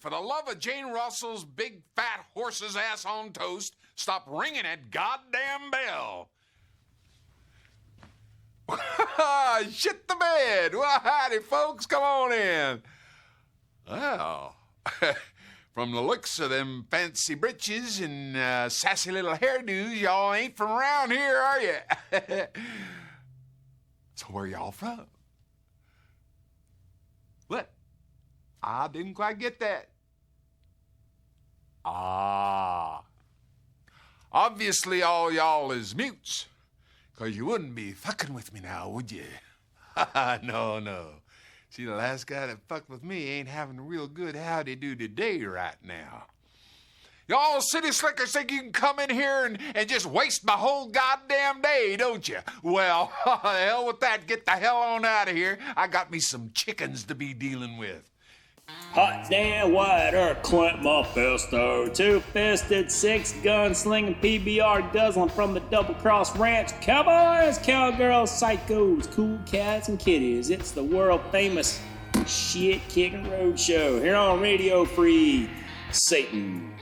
For the love of Jane Russell's big fat horse's ass on toast, stop ringing that goddamn bell. Shit the bed. Well, howdy, folks. Come on in. Well, from the looks of them fancy breeches and uh, sassy little hairdos, y'all ain't from around here, are you? so where y'all from? What? I didn't quite get that. Ah. Obviously, all y'all is mutes. Because you wouldn't be fucking with me now, would you? no, no. See, the last guy that fucked with me ain't having a real good howdy do today right now. Y'all city slickers think you can come in here and, and just waste my whole goddamn day, don't you? Well, the hell with that. Get the hell on out of here. I got me some chickens to be dealing with. Hot damn earth Clint Mephisto, two-fisted, six-gun slinging PBR guzzling from the Double Cross Ranch. Cowboys, cowgirls, psychos, cool cats, and kitties. It's the world famous shit kicking road show here on Radio Free Satan.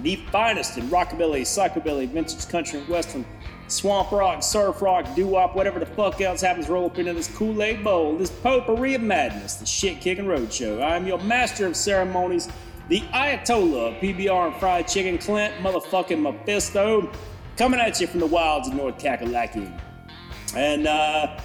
The finest in rockabilly, psychobilly, vintage country, and western swamp rock, surf rock, doo wop, whatever the fuck else happens, roll up into this Kool Aid bowl, this potpourri of madness, the shit kicking roadshow. I'm your master of ceremonies, the Ayatollah of PBR and fried chicken, Clint motherfucking Mephisto, coming at you from the wilds of North Kakalaki. And uh,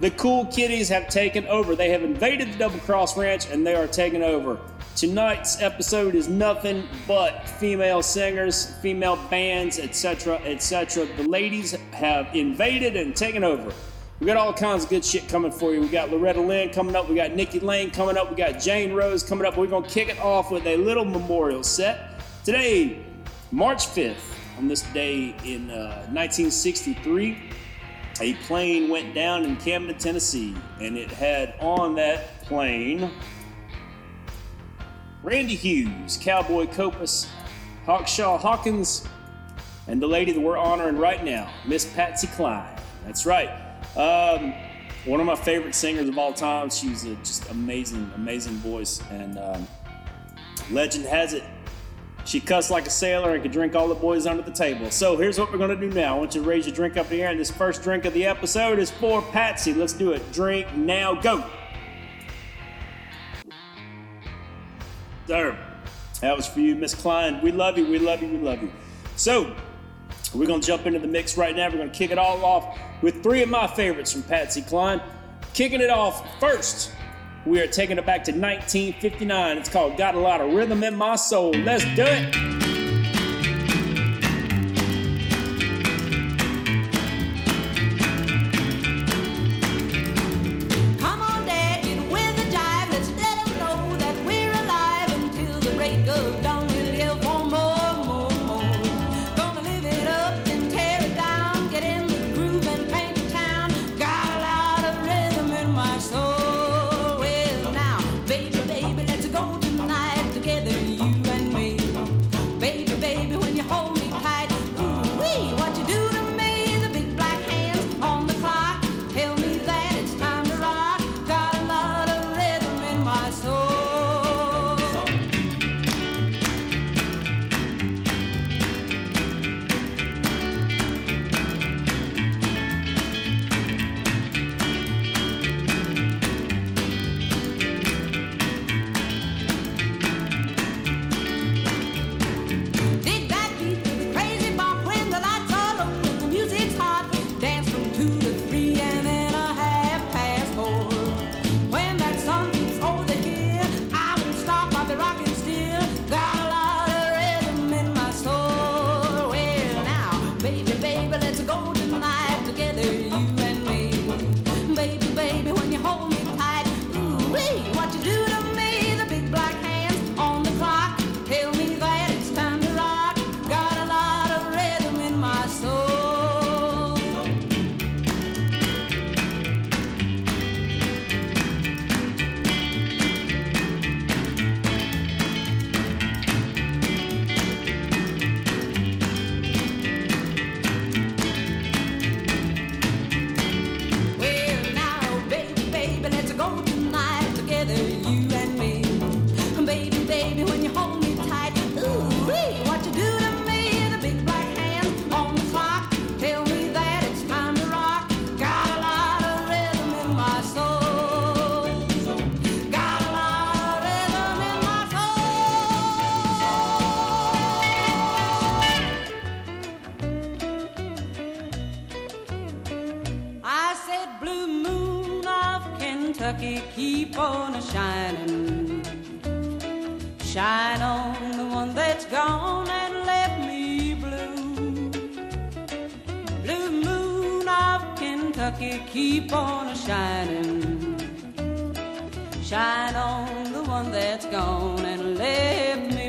the cool kitties have taken over. They have invaded the Double Cross Ranch and they are taking over. Tonight's episode is nothing but female singers, female bands, etc., etc. The ladies have invaded and taken over. We got all kinds of good shit coming for you. We got Loretta Lynn coming up. We got Nikki Lane coming up. We got Jane Rose coming up. We're gonna kick it off with a little memorial set today, March 5th. On this day in uh, 1963, a plane went down in Camden, Tennessee, and it had on that plane Randy Hughes, Cowboy Copas, Hawkshaw Hawkins, and the lady that we're honoring right now, Miss Patsy Cline. That's right. Um, one of my favorite singers of all time. She's a just amazing, amazing voice. And um, legend has it, she cussed like a sailor and could drink all the boys under the table. So here's what we're going to do now. I want you to raise your drink up in the air. And this first drink of the episode is for Patsy. Let's do it. Drink now, go. Sir, that was for you, Miss Cline. We love you, we love you, we love you. So, we're to jump into the mix right now. We're to kick it all off with three of my favorites from Patsy Cline. Kicking it off first, we are taking it back to 1959. It's called Got a Lot of Rhythm in My Soul. Let's do it. Kentucky keep on a shining. Shine on the one that's gone and left me blue. Blue moon of Kentucky keep on a shining. Shine on the one that's gone and left me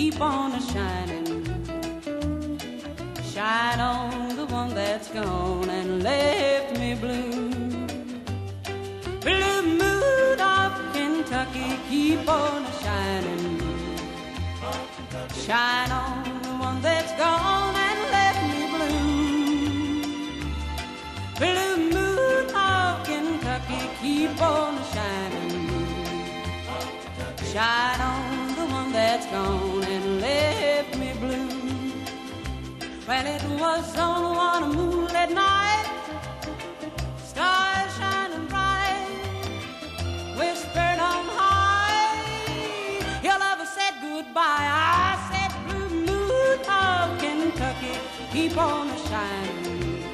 keep on a shining. Shine on the one that's gone and left me blue. Blue moon of Kentucky, keep on a shining. Shine on the one that's gone and left me blue. Blue moon of Kentucky, keep on a shining. Shine on the one that's gone Well, it was on one moonlit night, stars shining bright, whispered on high. Your lover said goodbye. I said, Blue moon of Kentucky, keep on shining.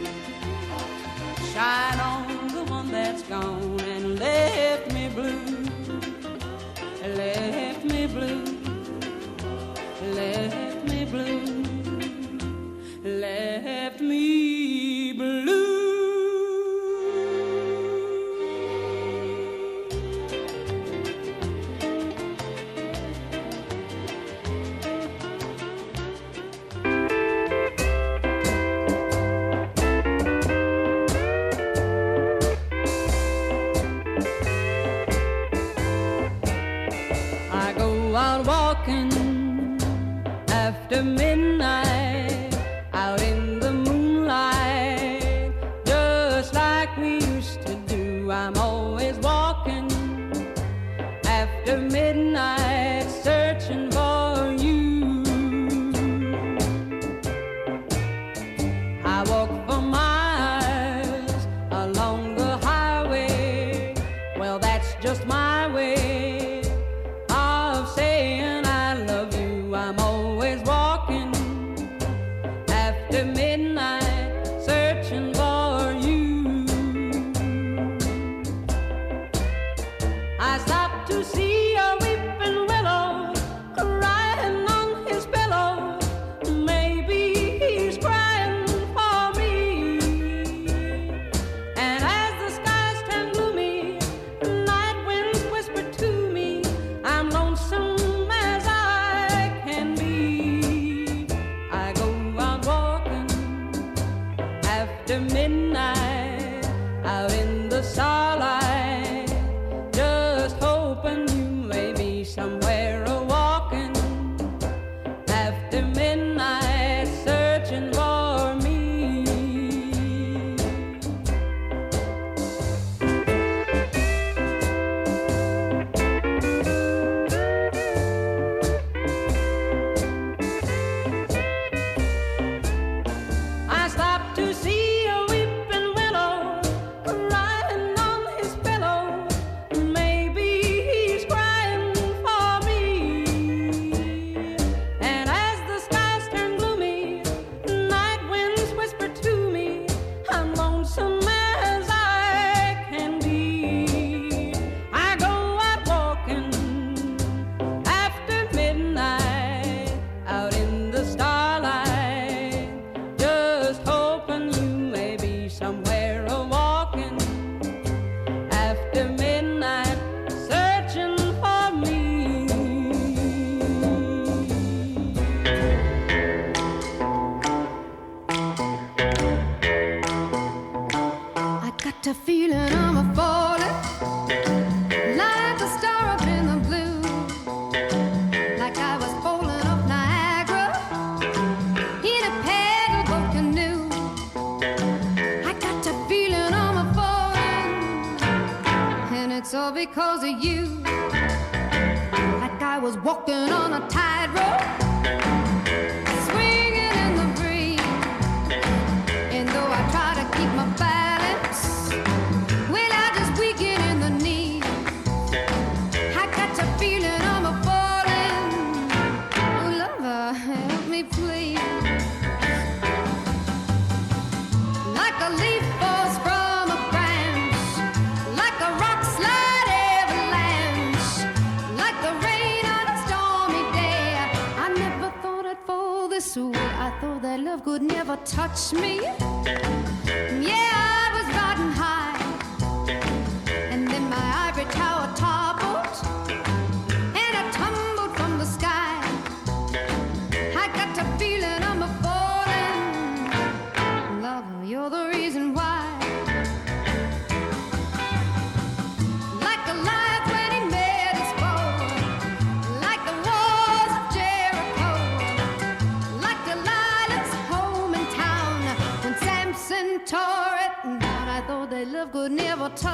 Shine on the one that's gone and left me blue. Left me blue. Left me blue. Left me blue. I go out walking after midnight,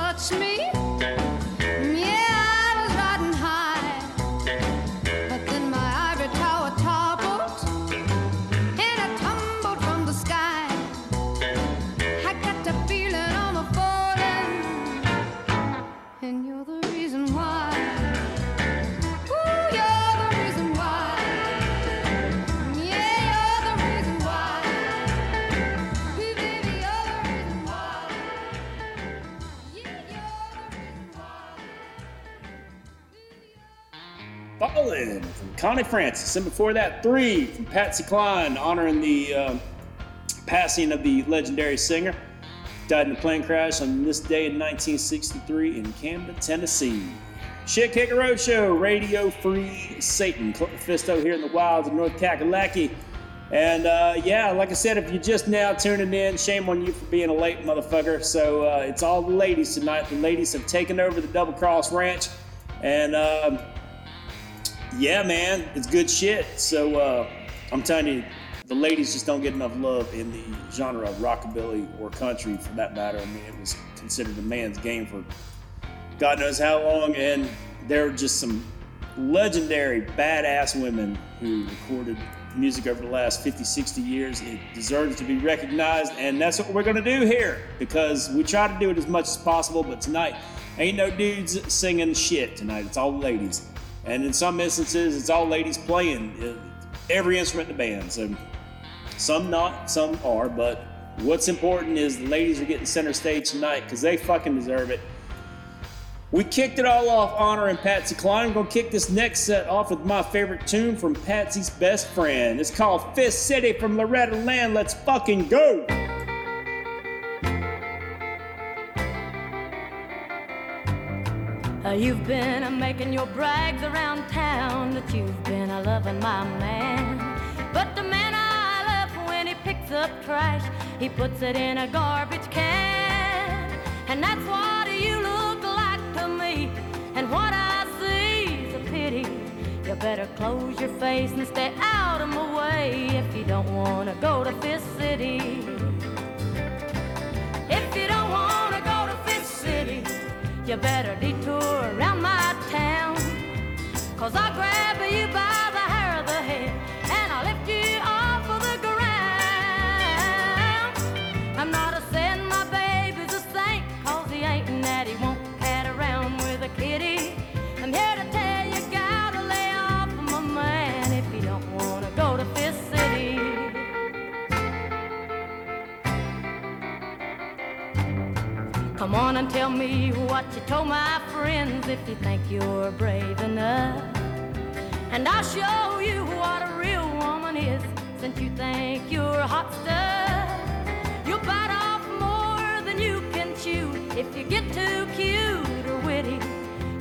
touch me. Yeah, Connie Francis. And before that, three from Patsy Cline, honoring the um, passing of the legendary singer. Died in a plane crash on this day in 1963 in Camden, Tennessee. Shit Kicker Roadshow, Radio Free Satan. Clint Mephisto here in the wilds of North Kakalaki. And uh, yeah, like I said, if you're just now tuning in, shame on you for being a late motherfucker. So uh, it's all the ladies tonight. The ladies have taken over the Double Cross Ranch. And um, yeah, man, it's good shit. So uh, I'm telling you, the ladies just don't get enough love in the genre of rockabilly or country, for that matter. I mean, it was considered a man's game for God knows how long, and there are just some legendary badass women who recorded music over the last 50, 60 years. It deserves to be recognized, and that's what we're to do here because we try to do it as much as possible, but tonight ain't no dudes singing shit tonight. It's all ladies. And in some instances, it's all ladies playing uh, every instrument in the band. So some not, some are, but what's important is the ladies are getting center stage tonight because they fucking deserve it. We kicked it all off honoring Patsy Cline. I'm gonna kick this next set off with my favorite tune from Patsy's best friend. It's called Fist City from Loretta Lynn. Let's fucking go! You've been uh, making your brags around town that you've been uh, loving my man. But the man I love, when he picks up trash, he puts it in a garbage can. And that's what you look like to me. And what I see is a pity. You better close your face and stay out of my way if you don't want to go to Fist City. You better detour around my town. Cause I'll grab you by the hair Come on and tell me what you told my friends if you think you're brave enough. And I'll show you what a real woman is since you think you're hot stuff. You'll bite off more than you can chew if you get too cute or witty.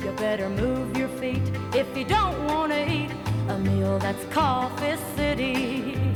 You better move your feet if you don't want to eat a meal that's Coffee City.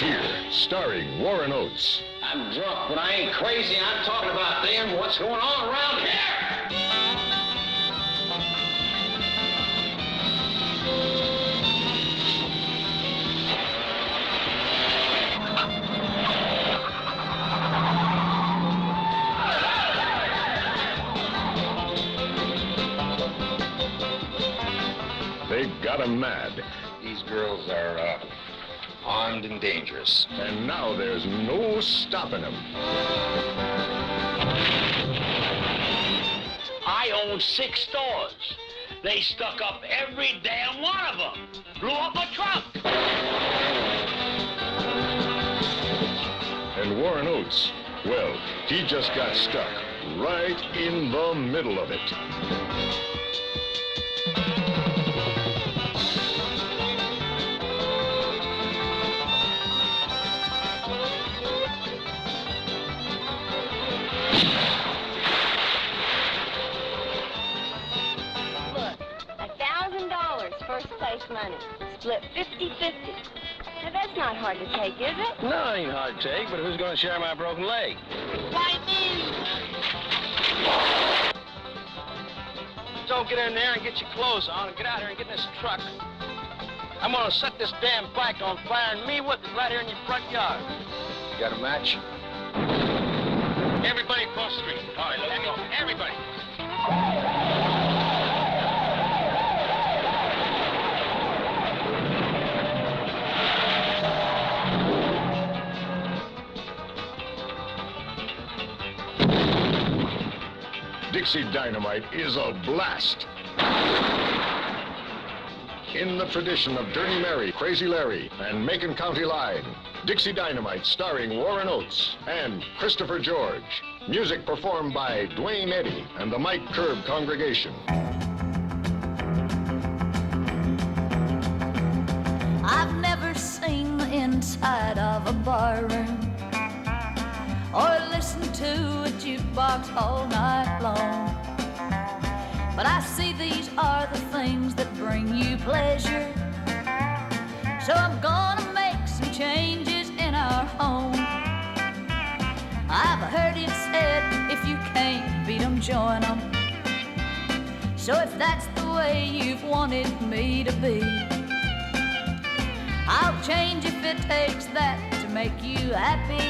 Here, starring Warren Oates. I'm drunk, but I ain't crazy. I'm talking about them, what's going on around here. They've got him mad. These girls are uh, armed and dangerous. And now there's no stopping them. I own six stores. They stuck up every damn one of them. Blew up a truck. And Warren Oates, well, he just got stuck right in the middle of it. Money, split 50-50. Now that's not hard to take, is it? No, it ain't hard to take, but who's going to share my broken leg? Why me? So get in there and get your clothes on and get out here and get in this truck. I'm gonna set this damn bike on fire and me with it right here in your front yard. You got a match? Everybody across the street. All right, let's go. Dixie Dynamite is a blast. In the tradition of Dirty Mary, Crazy Larry, and Macon County Line, Dixie Dynamite starring Warren Oates and Christopher George. Music performed by Duane Eddy and the Mike Curb Congregation. I've never seen the inside of a barroom or listened to a jukebox all night long. But I see these are the things that bring you pleasure. So I'm gonna make some changes in our home. I've heard it said if you can't beat 'em, join 'em. So if that's the way you've wanted me to be. I'll change if it takes that to make you happy.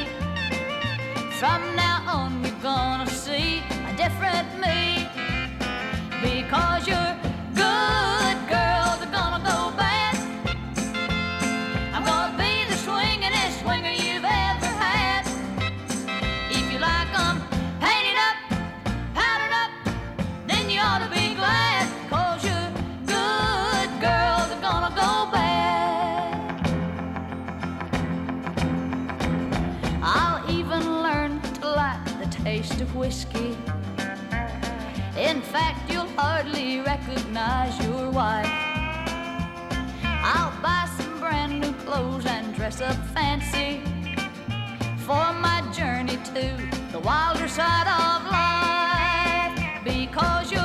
From now on, you're gonna see different me. Because you're good fact, you'll hardly recognize your wife. I'll buy some brand new clothes and dress up fancy for my journey to the wilder side of life. Because you're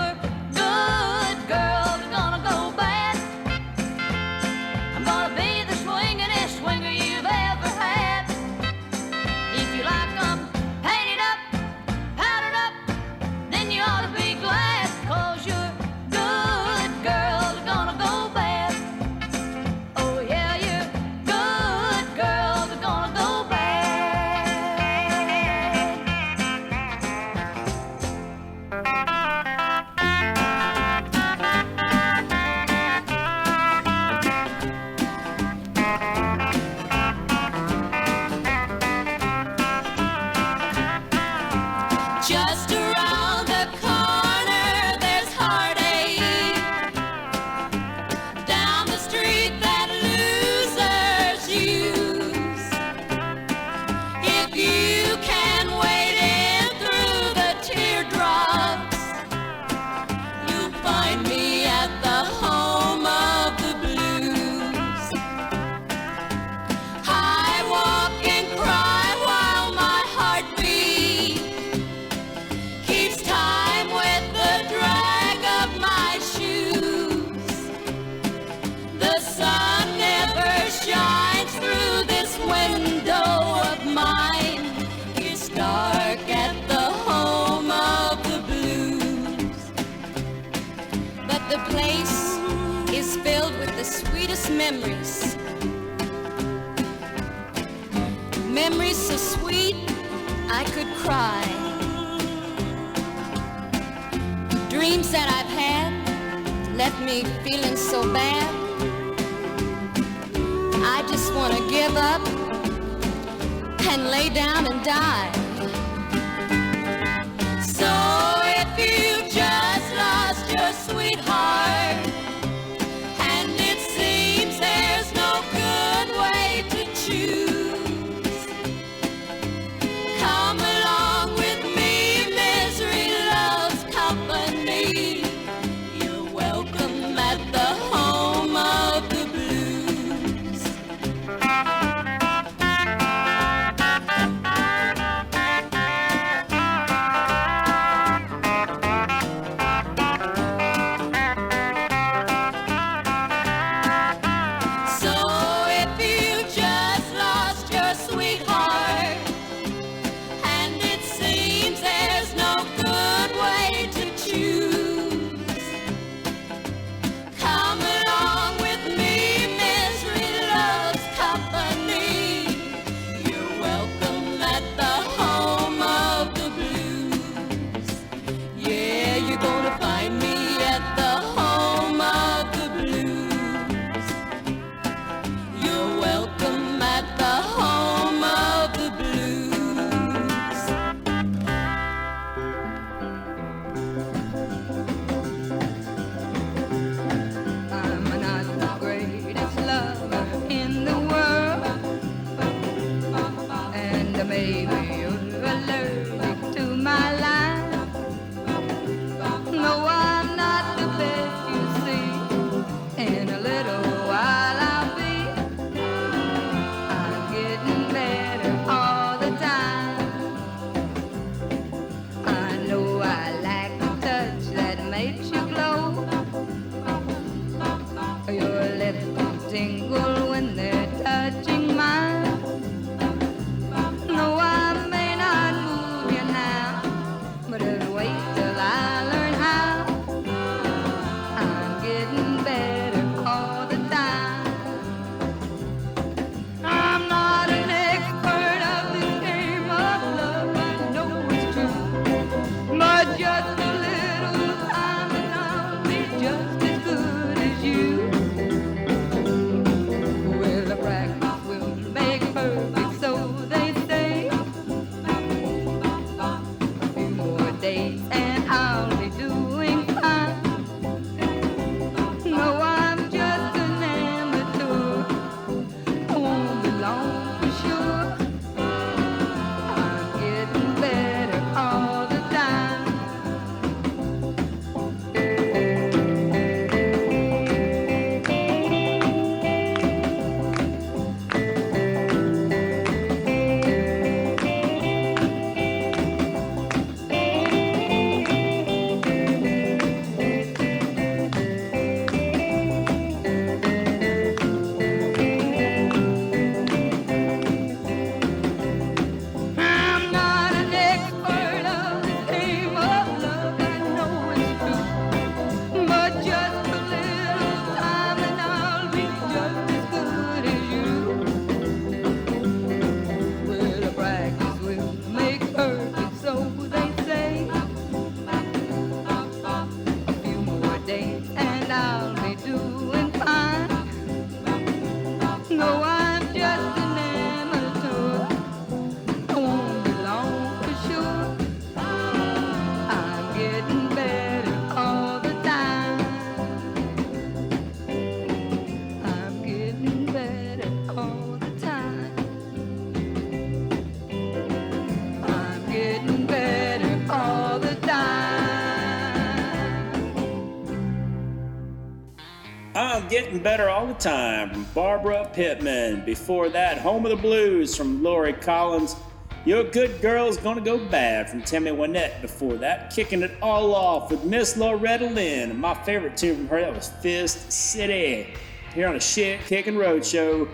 getting better all the time from Barbara Pittman. Before that, Home of the Blues from Lorrie Collins. Your Good Girl's Gonna Go Bad from Tammy Wynette. Before that, kicking it all off with Miss Loretta Lynn. My favorite tune from her, that was Fist City. Here on a shit kicking road show,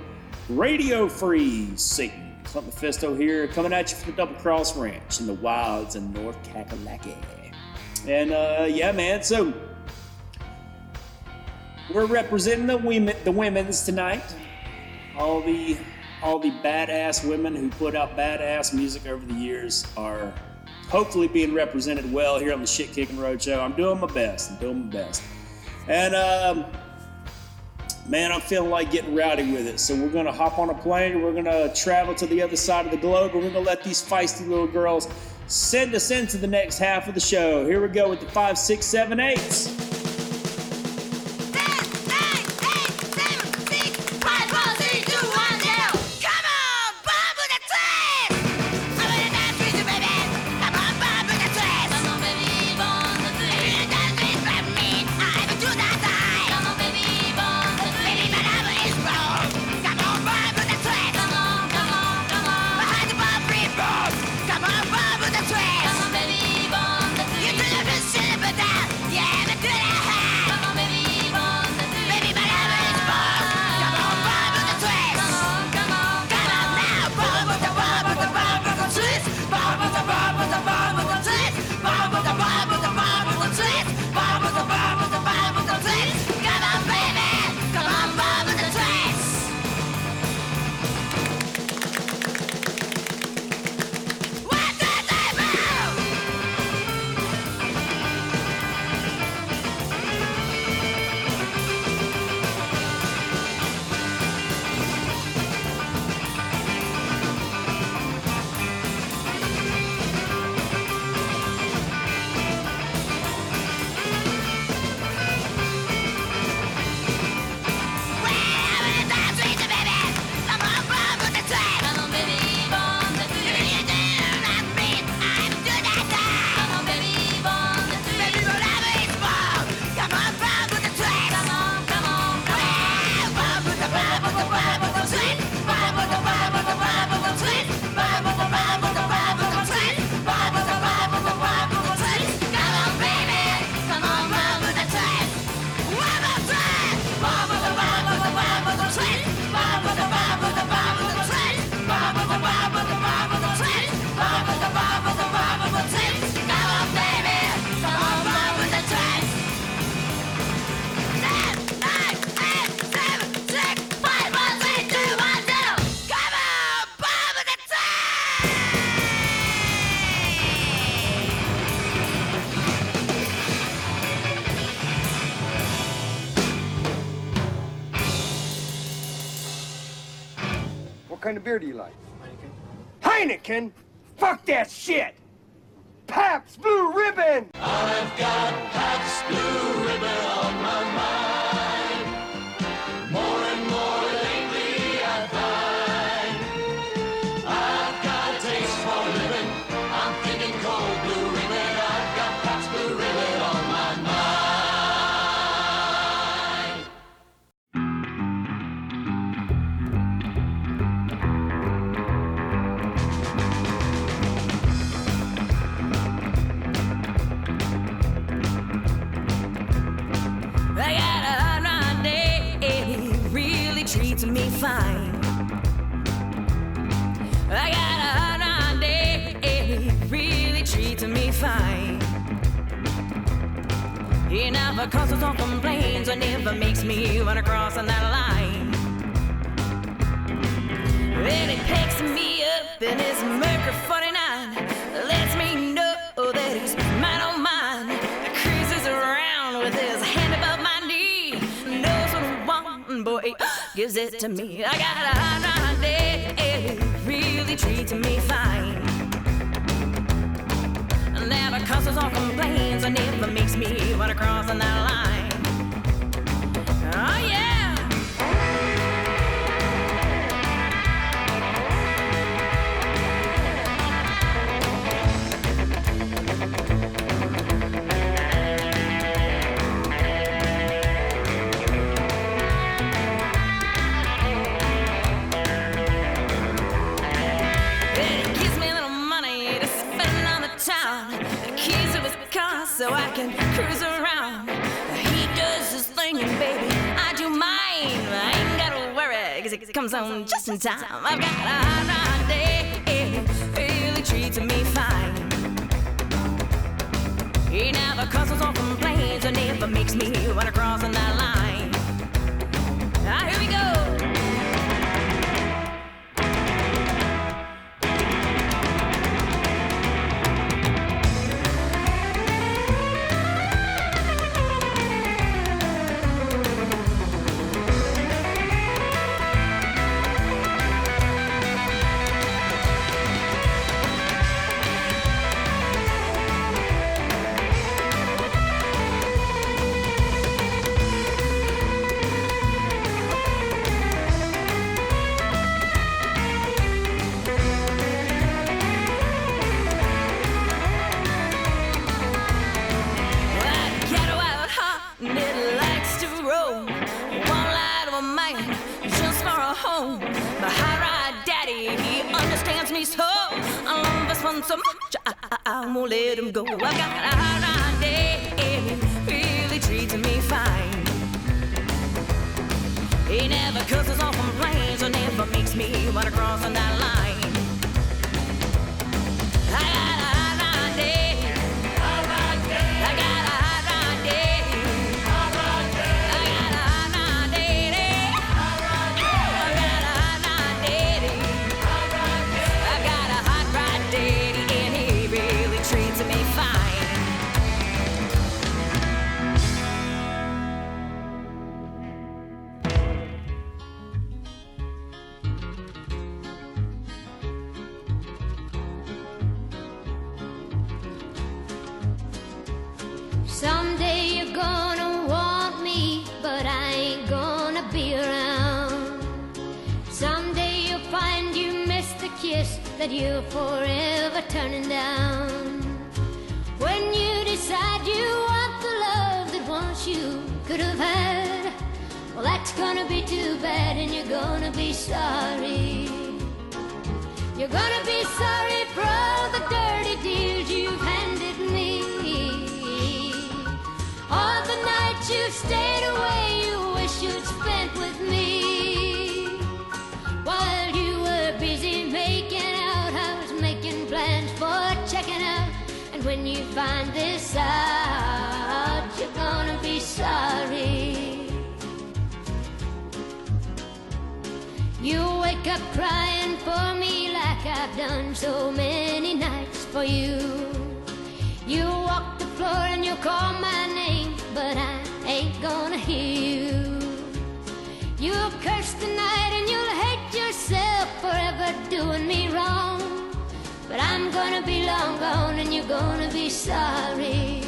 Radio Free Satan. Clint Mephisto here, coming at you from the Double Cross Ranch in the wilds of North Kakalaki. And uh, yeah, man, so we're representing the women, the women's tonight. All the all the badass women who put out badass music over the years are hopefully being represented well here on the Shit Kicking Road Show. I'm doing my best. I'm doing my best. And um, man, I'm feeling like getting rowdy with it. So we're gonna hop on a plane we're gonna travel to the other side of the globe and we're gonna let these feisty little girls send us into the next half of the show. Here we go with the five, six, seven, eights. Beer do you like? Heineken. Heineken? Fuck that shit! Makes me run across on that line. Then he picks me up in his Mercury 49, lets me know that he's mine on mine. Cruises around with his hand above my knee, knows what I want, boy, gives it to me. I got a hot day, really treats me fine. Never causes or complains or never makes me run across on that line. Comes on just in time. I've got a hot day, it really treats me fine. He never causes or complains or never makes me run across that line. Ah, here we go. Oh, home. But high ride daddy, he understands me so. I love this one so much, I, I, I won't let him go. I got a high ride daddy, really treating me fine. He never cusses off on planes or never makes me wanna cross on that line. You're forever turning down. When you decide you want the love that once you could have had, well, that's gonna be too bad, and you're gonna be sorry. You're gonna be sorry for all the dirty deals you've handed me. All the nights you've stayed away, you find this out, you're gonna be sorry. You wake up crying for me like I've done so many nights for you. You walk the floor and you call my name, but I ain't gonna hear you. I'm gonna be long gone and you're gonna be sorry.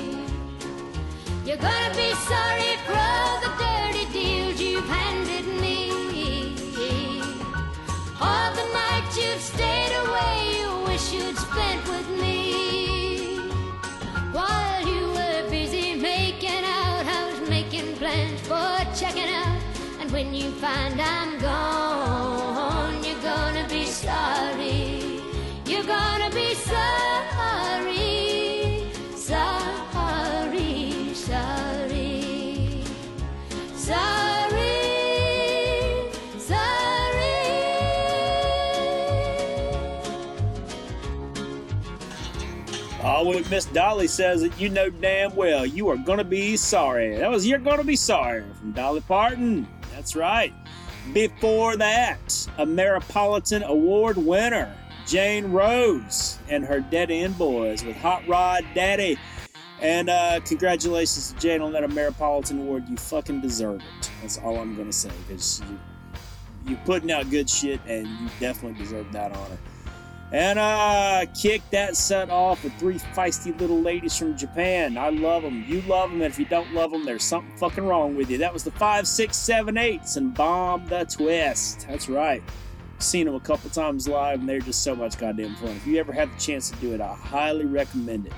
You're gonna be sorry for all the dirty deals you've handed me. All the nights you've stayed away, you wish you'd spent with me. While you were busy making out, I was making plans for checking out. And when you find I'm gone, Miss Dolly says it, you know damn well you are gonna be sorry. That was You're Gonna Be Sorry from Dolly Parton. That's right. Before that, a Ameripolitan Award winner, Jane Rose, and her Dead End Boys with Hot Rod Daddy. And uh, congratulations to Jane on that Ameripolitan Award. You fucking deserve it. That's all I'm gonna say because you you're putting out good shit, and you definitely deserve that honor. And uh, kick that set off with three feisty little ladies from Japan. I love them. You love them. And if you don't love them, there's something fucking wrong with you. That was the five, six, seven, eights and Bomb the Twist. That's right. Seen them a couple times live, and they're just so much goddamn fun. If you ever have the chance to do it, I highly recommend it.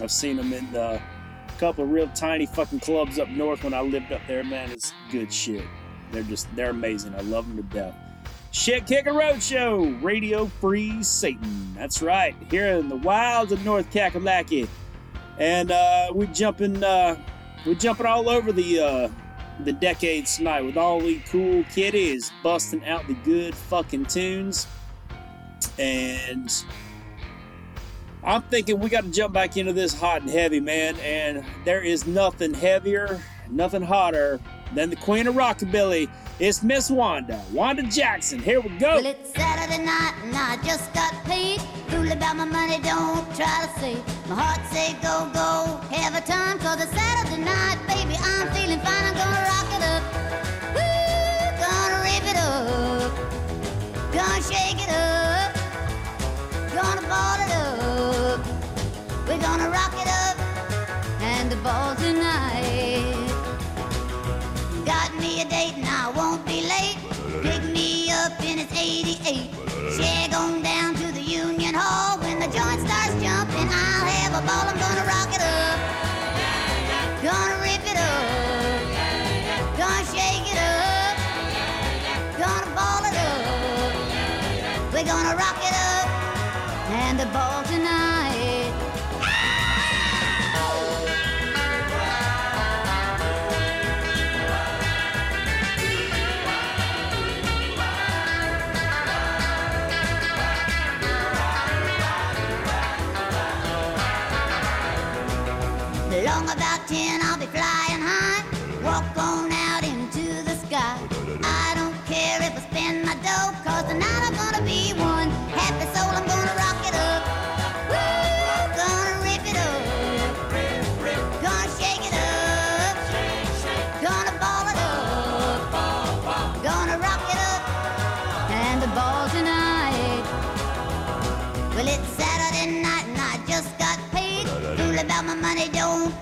I've seen them in the, a couple of real tiny fucking clubs up north when I lived up there. Man, it's good shit. They're just they're amazing. I love them to death. Shit Kicker Roadshow, Radio Free Satan. That's right, here in the wilds of North Kakalaki, and uh, we jumping uh, we jumping all over the uh, the decades tonight with all the cool kiddies busting out the good fucking tunes, and I'm thinking we got to jump back into this hot and heavy, man. And there is nothing heavier, nothing hotter than the Queen of Rockabilly. It's Miss Wanda, Wanda Jackson. Here we go. Well, it's Saturday night and I just got paid. Fool about my money, don't try to save. My heart say go, go, have a time. Cause it's Saturday night, baby, I'm feeling fine. I'm gonna rock it up. Woo, gonna rip it up. Gonna shake it up. Gonna ball it up. We're gonna rock it up. And the ball tonight. Got me a date and 88. Shag on down to the Union Hall. When the joint starts jumping, I'll have a ball. I'm gonna rock it up. Gonna rip it up. Gonna shake it up. Gonna ball it up. We're gonna rock it up. And the ball tonight. ten, I'll be flying.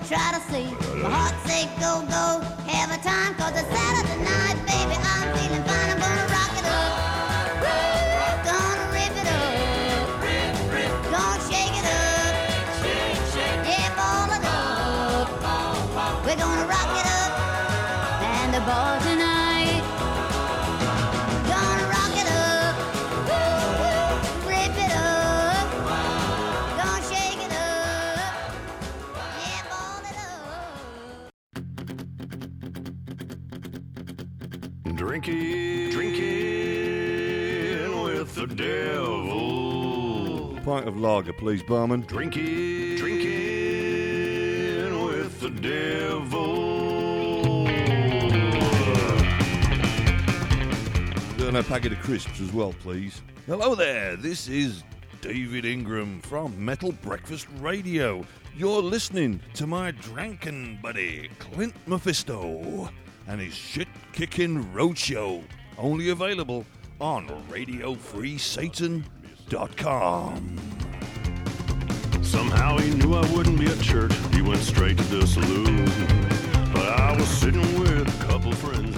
try to see. My heart say go, go, have a time, cause it's Saturday. lager, please, barman. Drinking, drinking with the devil. And a packet of crisps as well, please. Hello there, this is David Ingram from Metal Breakfast Radio. You're listening to my drinking buddy, Clint Mephisto, and his shit kicking roadshow, only available on RadioFreeSatan.com. Somehow he knew I wouldn't be at church. He went straight to the saloon. But I was sitting with a couple friends.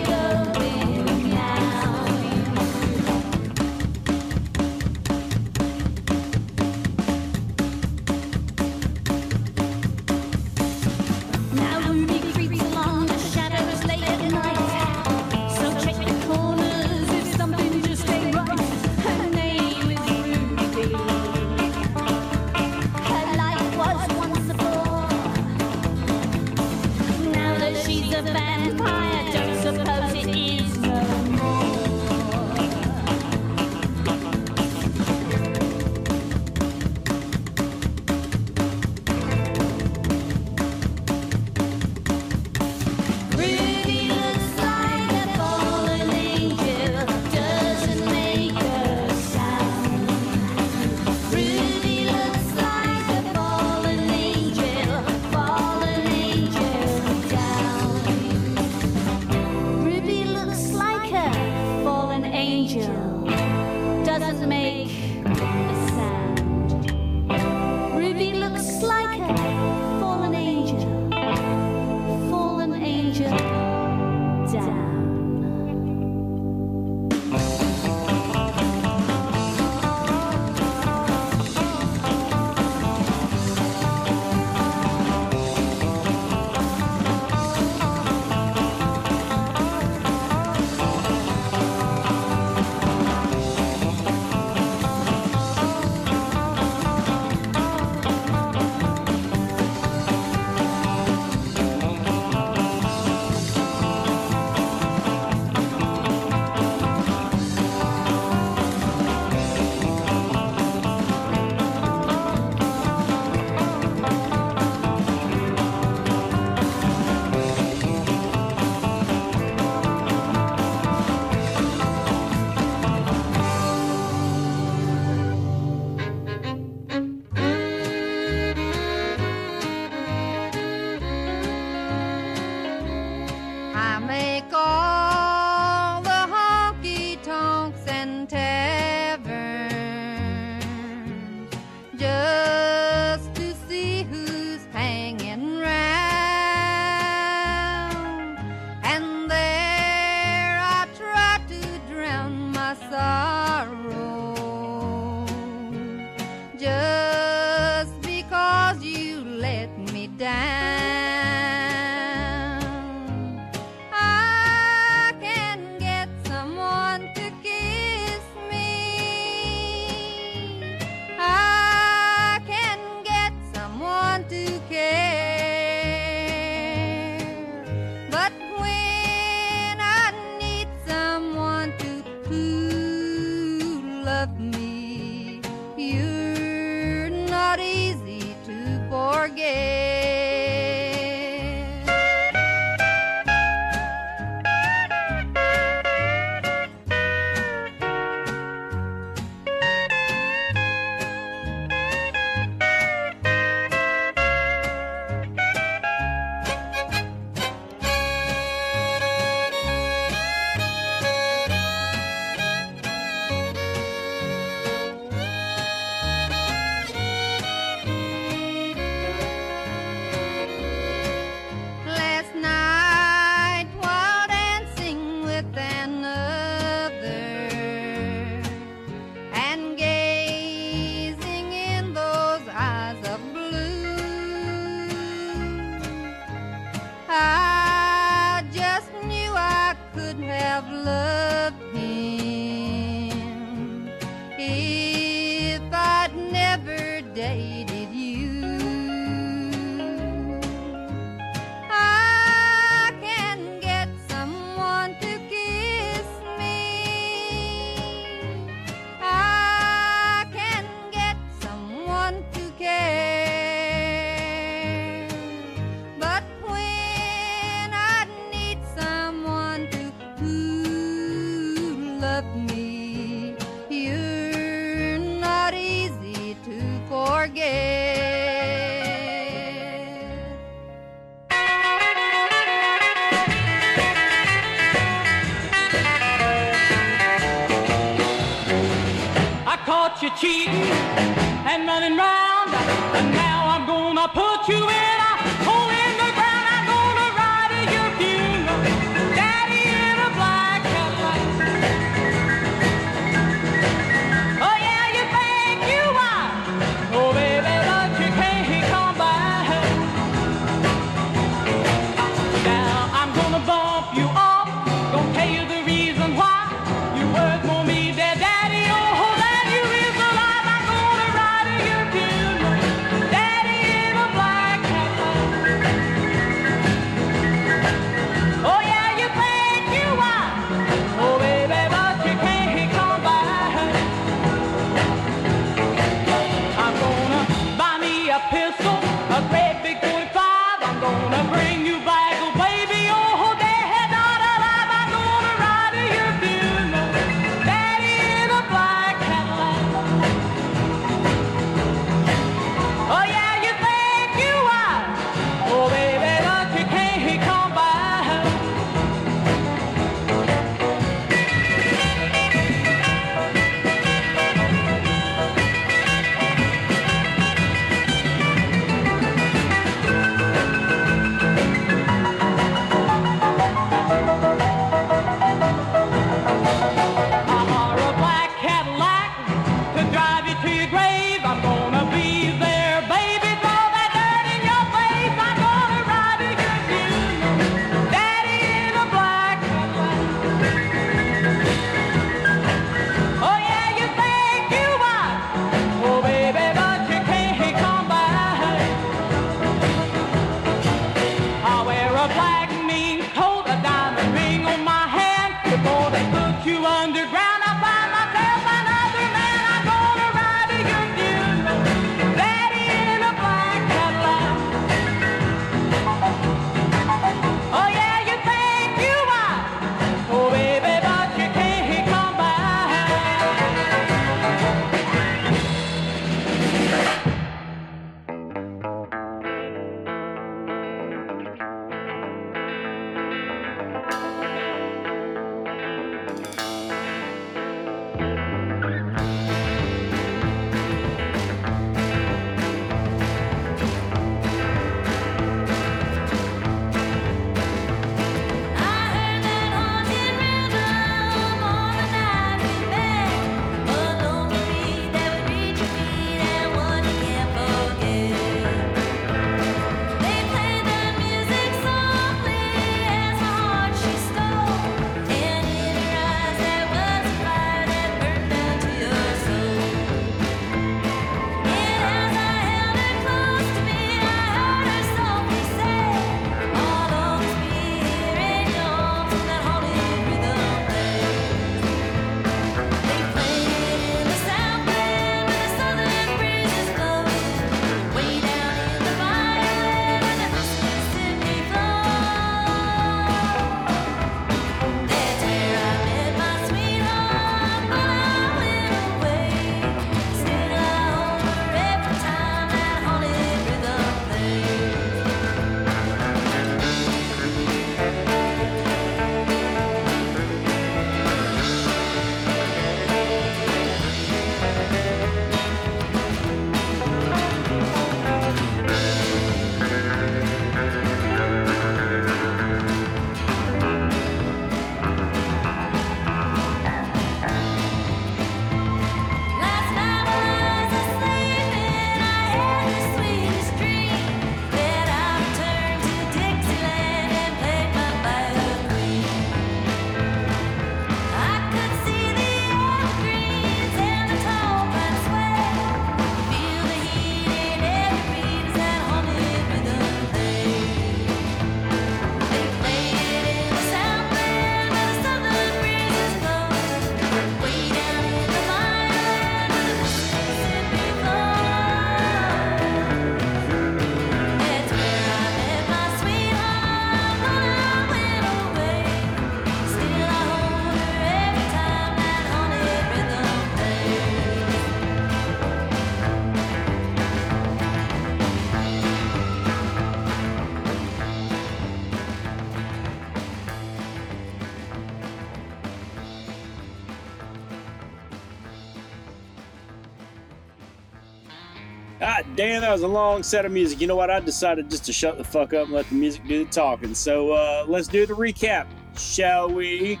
Damn, that was a long set of music. You know what? I decided just to shut the fuck up and let the music do the talking. So uh, let's do the recap, shall we?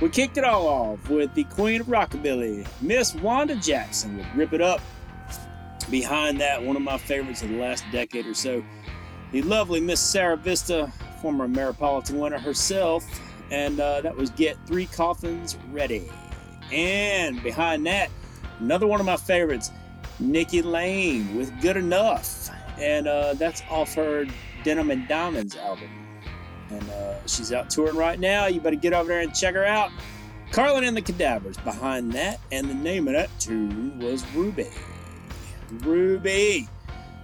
We kicked it all off with the Queen of Rockabilly, Miss Wanda Jackson, with Rip It Up. Behind that, one of my favorites of the last decade or so, the lovely Miss Sarah Vista, former Ameripolitan winner herself, and uh, that was Get Three Coffins Ready. And behind that, another one of my favorites, Nikki Lane with Good Enough. And uh, that's off her Denim and Diamonds album. And uh, she's out touring right now. You better get over there and check her out. Carlin and the Cadavers behind that. And the name of that tune was Ruby. Ruby.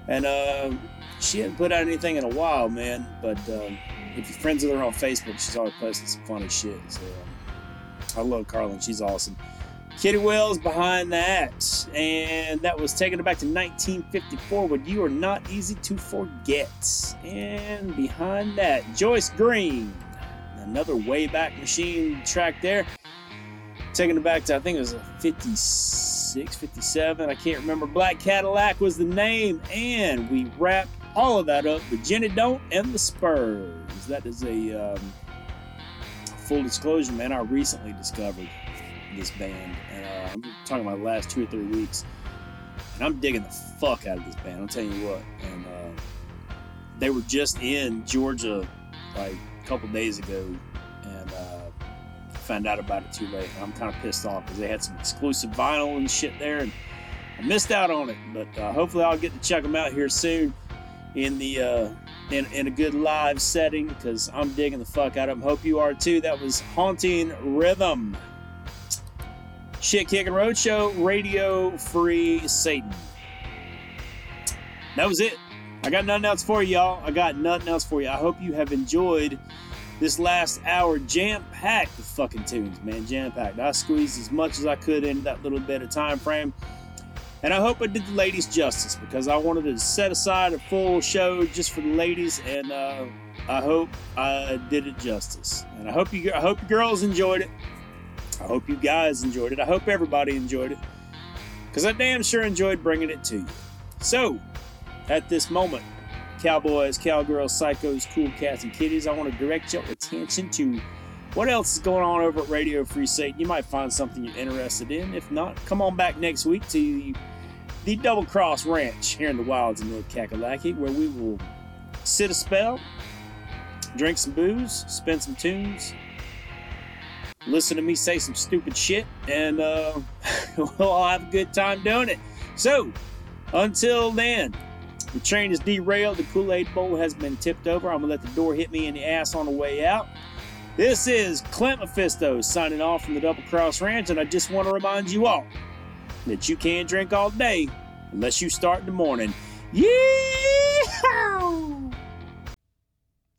And uh, she hadn't put out anything in a while, man. But um, if you're friends with her on Facebook, she's always posting some funny shit. So um, I love Carlin. She's awesome. Kitty Wells behind that. And that was taking it back to 1954 when You Are Not Easy to Forget. And behind that, Joyce Green. Another way back Machine track there. Taking it back to, I think it was a 56, 57. I can't remember. Black Cadillac was the name. And we wrapped all of that up with Jenny Don't and the Spurs. That is a um, full disclosure, man. I recently discovered this band, and uh, I'm talking about the last two or three weeks, and I'm digging the fuck out of this band. I'm telling you what, and uh, they were just in Georgia like a couple days ago, and uh, found out about it too late. And I'm kind of pissed off because they had some exclusive vinyl and shit there, and I missed out on it. But uh, hopefully, I'll get to check them out here soon in the uh, in, in a good live setting because I'm digging the fuck out of them. Hope you are too. That was Haunting Rhythm. Shit Kicking Roadshow, Radio Free Satan. That was it. I got nothing else for you, y'all. I got nothing else for you. I hope you have enjoyed this last hour jam packed with fucking tunes, man. Jam packed. I squeezed as much as I could into that little bit of time frame. And I hope I did the ladies justice because I wanted to set aside a full show just for the ladies, and uh, I hope I did it justice. And I hope you, I hope you girls enjoyed it. I hope you guys enjoyed it. I hope everybody enjoyed it because I damn sure enjoyed bringing it to you. So, at this moment, cowboys, cowgirls, psychos, cool cats, and kitties, I want to direct your attention to what else is going on over at Radio Free Satan. You might find something you're interested in. If not, come on back next week to the Double Cross Ranch here in the wilds of North Kakalaki, where we will sit a spell, drink some booze, spin some tunes, listen to me say some stupid shit, and uh, we'll all have a good time doing it. So, until then, the train is derailed. The Kool Aid bowl has been tipped over. I'm to let the door hit me in the ass on the way out. This is Clint Mephisto signing off from the Double Cross Ranch, and I just want to remind you all that you can't drink all day unless you start in the morning. Yeehaw!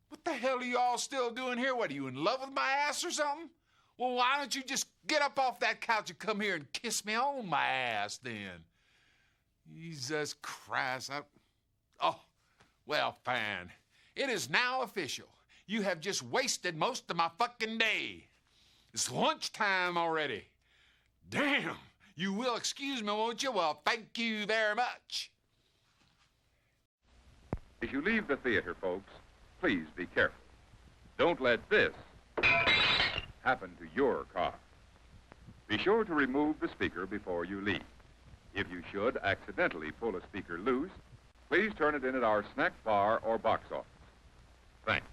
What the hell are you all still doing here? What, are you in love with my ass or something? Well, why don't you just get up off that couch and come here and kiss me on my ass then? Jesus Christ. I... Oh, well, fine. It is now official. You have just wasted most of my fucking day. It's lunchtime already. Damn. You will excuse me, won't you? Well, thank you very much. If you leave the theater, folks, please be careful. Don't let this Happen to your car. Be sure to remove the speaker before you leave. If you should accidentally pull a speaker loose, please turn it in at our snack bar or box office. Thanks.